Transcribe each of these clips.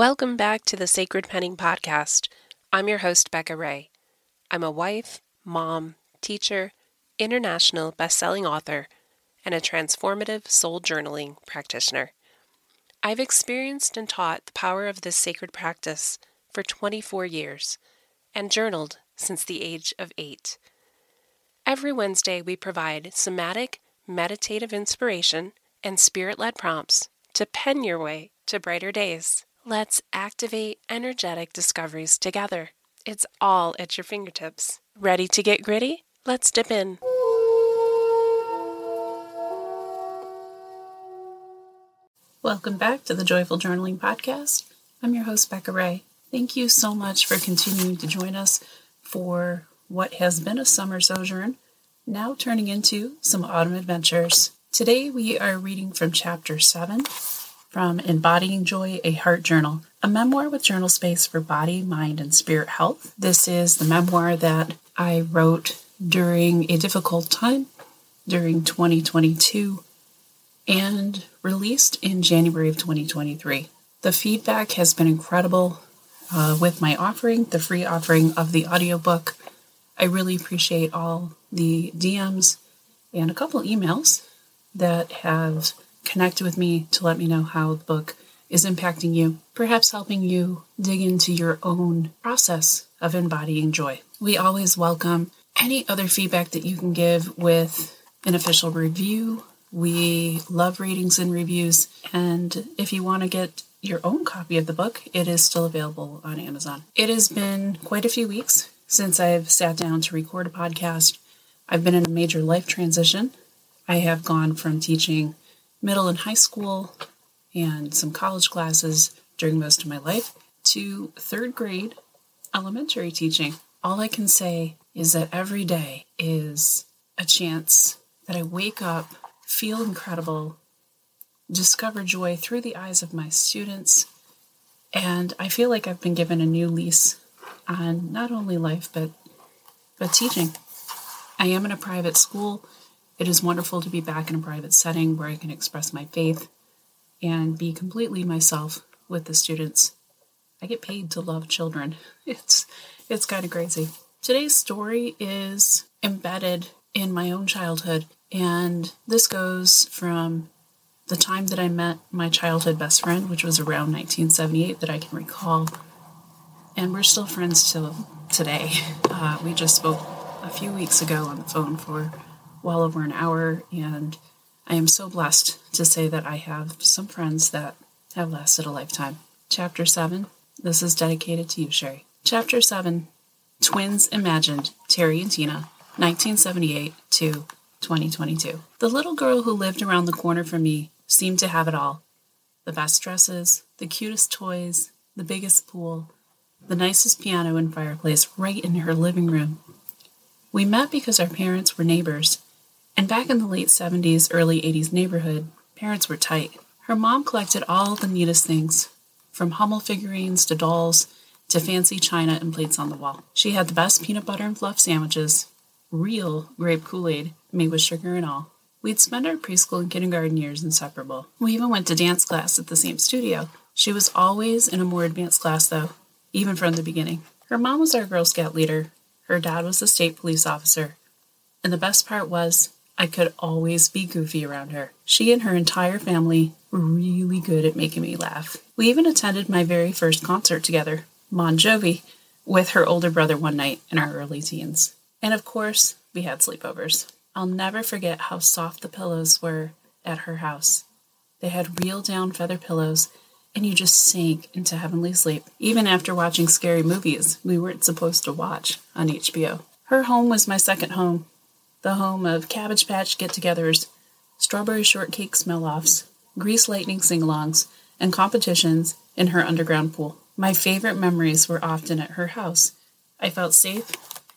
Welcome back to the Sacred Penning Podcast. I'm your host, Becca Ray. I'm a wife, mom, teacher, international best-selling author, and a transformative soul journaling practitioner. I've experienced and taught the power of this sacred practice for 24 years and journaled since the age of eight. Every Wednesday, we provide somatic, meditative inspiration and spirit led prompts to pen your way to brighter days. Let's activate energetic discoveries together. It's all at your fingertips. Ready to get gritty? Let's dip in. Welcome back to the Joyful Journaling Podcast. I'm your host, Becca Ray. Thank you so much for continuing to join us for what has been a summer sojourn, now turning into some autumn adventures. Today we are reading from chapter 7 from Embodying Joy, a Heart Journal, a memoir with journal space for body, mind, and spirit health. This is the memoir that I wrote during a difficult time during 2022 and released in January of 2023. The feedback has been incredible uh, with my offering, the free offering of the audiobook. I really appreciate all the DMs and a couple emails that have connect with me to let me know how the book is impacting you, perhaps helping you dig into your own process of embodying joy. We always welcome any other feedback that you can give with an official review. We love ratings and reviews. And if you want to get your own copy of the book, it is still available on Amazon. It has been quite a few weeks since I've sat down to record a podcast. I've been in a major life transition. I have gone from teaching middle and high school and some college classes during most of my life to third grade elementary teaching. All I can say is that every day is a chance that I wake up, feel incredible, discover joy through the eyes of my students, and I feel like I've been given a new lease on not only life but but teaching. I am in a private school it is wonderful to be back in a private setting where I can express my faith and be completely myself with the students. I get paid to love children. It's it's kind of crazy. Today's story is embedded in my own childhood and this goes from the time that I met my childhood best friend, which was around 1978 that I can recall. And we're still friends till today. Uh, we just spoke a few weeks ago on the phone for well over an hour, and I am so blessed to say that I have some friends that have lasted a lifetime. Chapter 7. This is dedicated to you, Sherry. Chapter 7 Twins Imagined, Terry and Tina, 1978 to 2022. The little girl who lived around the corner from me seemed to have it all the best dresses, the cutest toys, the biggest pool, the nicest piano and fireplace right in her living room. We met because our parents were neighbors and back in the late 70s, early 80s neighborhood, parents were tight. Her mom collected all the neatest things, from Hummel figurines to dolls to fancy china and plates on the wall. She had the best peanut butter and fluff sandwiches, real grape Kool Aid, made with sugar and all. We'd spend our preschool and kindergarten years inseparable. We even went to dance class at the same studio. She was always in a more advanced class, though, even from the beginning. Her mom was our Girl Scout leader, her dad was a state police officer, and the best part was I could always be goofy around her. She and her entire family were really good at making me laugh. We even attended my very first concert together, Bon Jovi, with her older brother one night in our early teens. And of course, we had sleepovers. I'll never forget how soft the pillows were at her house. They had real down feather pillows, and you just sank into heavenly sleep, even after watching scary movies we weren't supposed to watch on HBO. Her home was my second home, the home of Cabbage Patch get togethers, strawberry shortcake smell offs, grease lightning sing alongs, and competitions in her underground pool. My favorite memories were often at her house. I felt safe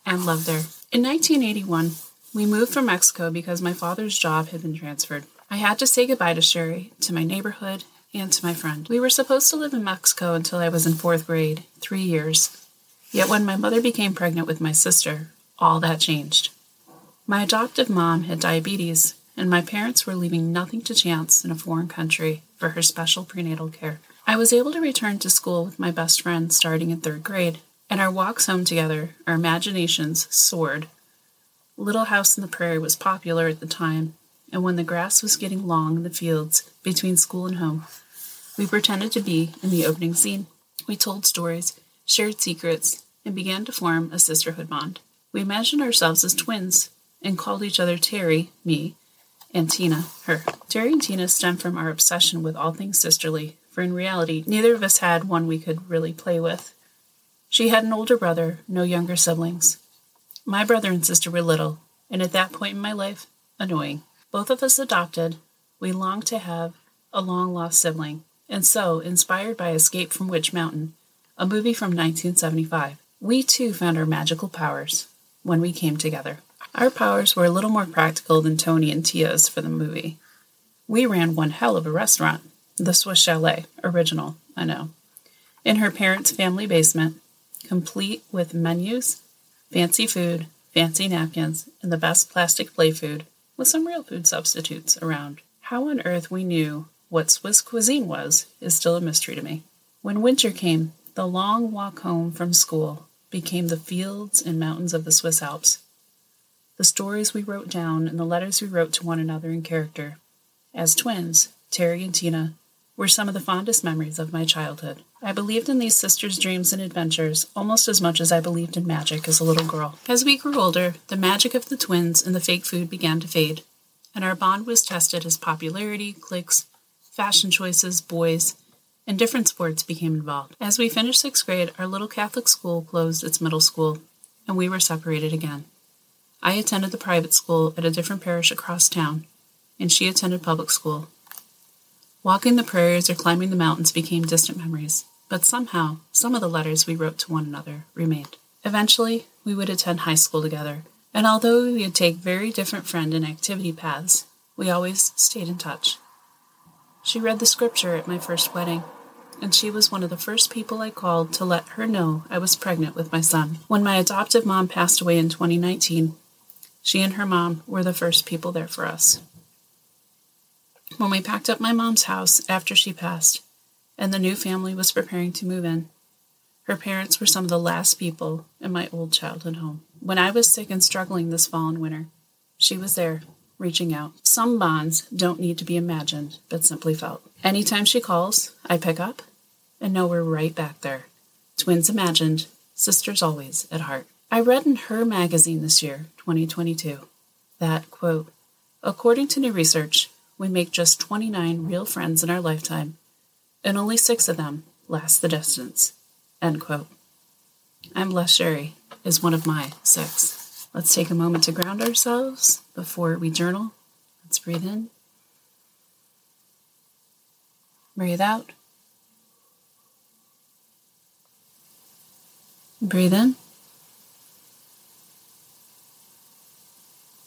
and loved there. In 1981, we moved from Mexico because my father's job had been transferred. I had to say goodbye to Sherry, to my neighborhood, and to my friend. We were supposed to live in Mexico until I was in fourth grade, three years. Yet when my mother became pregnant with my sister, all that changed. My adoptive mom had diabetes, and my parents were leaving nothing to chance in a foreign country for her special prenatal care. I was able to return to school with my best friend starting in third grade, and our walks home together, our imaginations soared. Little House in the Prairie was popular at the time, and when the grass was getting long in the fields between school and home, we pretended to be in the opening scene. We told stories, shared secrets, and began to form a sisterhood bond. We imagined ourselves as twins and called each other Terry, me, and Tina, her. Terry and Tina stemmed from our obsession with all things sisterly, for in reality, neither of us had one we could really play with. She had an older brother, no younger siblings. My brother and sister were little, and at that point in my life, annoying. Both of us adopted. We longed to have a long lost sibling, and so, inspired by Escape from Witch Mountain, a movie from 1975, we too found our magical powers when we came together. Our powers were a little more practical than Tony and Tia's for the movie. We ran one hell of a restaurant, the Swiss Chalet, original, I know, in her parents' family basement, complete with menus, fancy food, fancy napkins, and the best plastic play food, with some real food substitutes around. How on earth we knew what Swiss cuisine was is still a mystery to me. When winter came, the long walk home from school became the fields and mountains of the Swiss Alps. The stories we wrote down and the letters we wrote to one another in character. As twins, Terry and Tina were some of the fondest memories of my childhood. I believed in these sisters' dreams and adventures almost as much as I believed in magic as a little girl. As we grew older, the magic of the twins and the fake food began to fade, and our bond was tested as popularity, cliques, fashion choices, boys, and different sports became involved. As we finished sixth grade, our little Catholic school closed its middle school, and we were separated again. I attended the private school at a different parish across town, and she attended public school. Walking the prairies or climbing the mountains became distant memories, but somehow some of the letters we wrote to one another remained. Eventually, we would attend high school together, and although we would take very different friend and activity paths, we always stayed in touch. She read the scripture at my first wedding, and she was one of the first people I called to let her know I was pregnant with my son. When my adoptive mom passed away in 2019, she and her mom were the first people there for us. When we packed up my mom's house after she passed, and the new family was preparing to move in, her parents were some of the last people in my old childhood home. When I was sick and struggling this fall and winter, she was there, reaching out. Some bonds don't need to be imagined, but simply felt. Anytime she calls, I pick up and know we're right back there. Twins imagined, sisters always at heart. I read in her magazine this year, 2022, that, quote, according to new research, we make just 29 real friends in our lifetime, and only six of them last the distance, end quote. I'm blessed Sherry is one of my six. Let's take a moment to ground ourselves before we journal. Let's breathe in. Breathe out. Breathe in.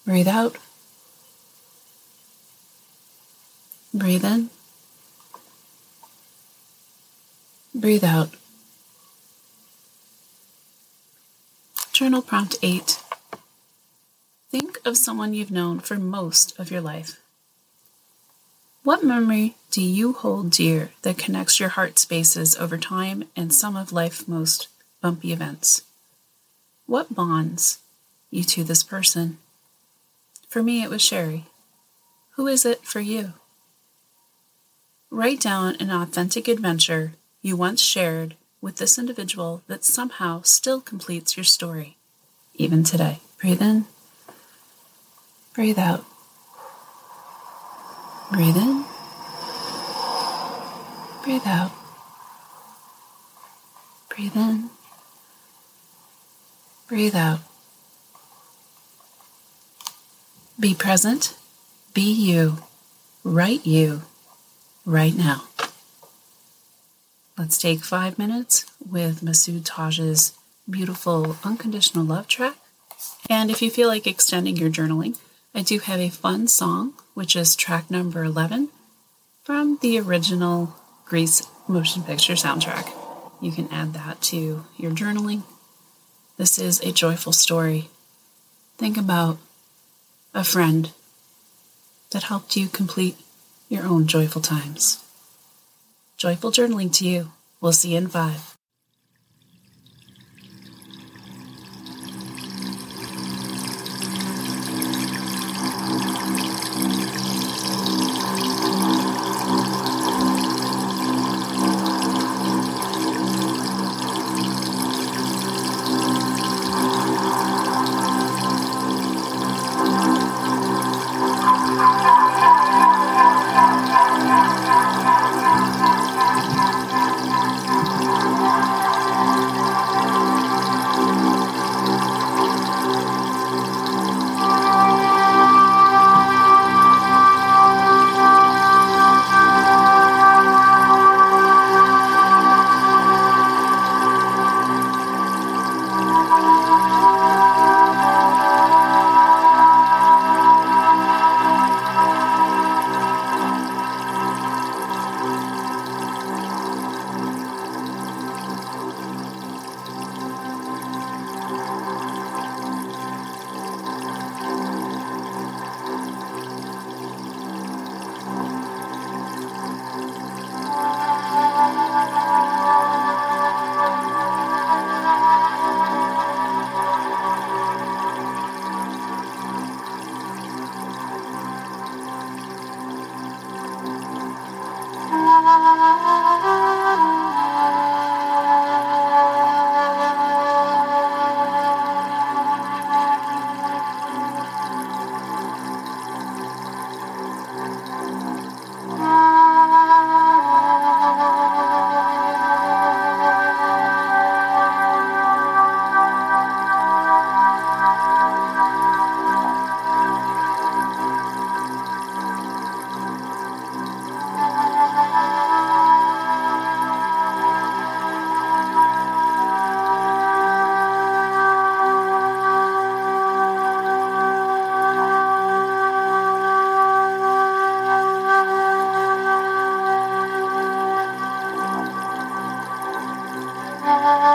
Breathe out. Breathe in. Breathe out. Journal prompt 8. Think of someone you've known for most of your life. What memory do you hold dear that connects your heart spaces over time and some of life's most bumpy events? What bonds you to this person? For me, it was Sherry. Who is it for you? Write down an authentic adventure you once shared with this individual that somehow still completes your story, even today. Breathe in, breathe out. Breathe in, breathe out. Breathe in, breathe out. Be present. Be you. Right you. Right now. Let's take five minutes with Masood Taj's beautiful Unconditional Love track. And if you feel like extending your journaling, I do have a fun song, which is track number 11 from the original Grease motion picture soundtrack. You can add that to your journaling. This is a joyful story. Think about a friend that helped you complete your own joyful times. Joyful journaling to you. We'll see you in five. Thank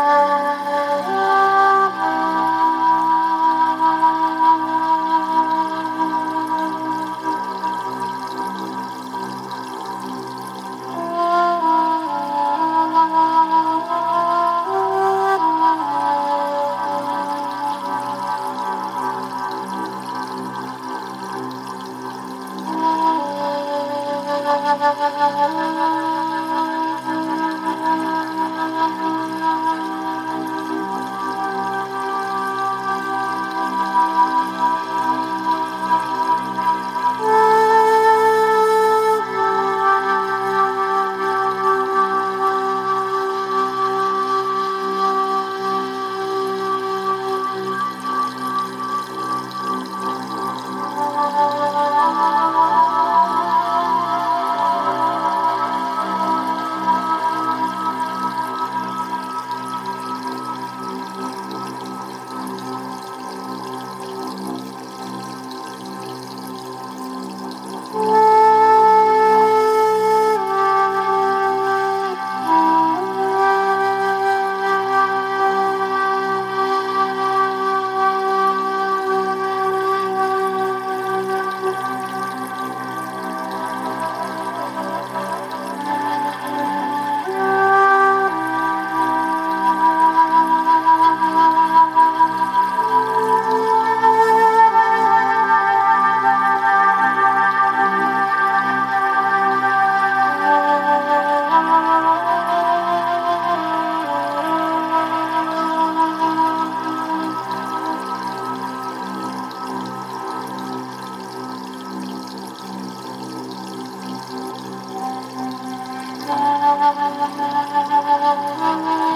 you.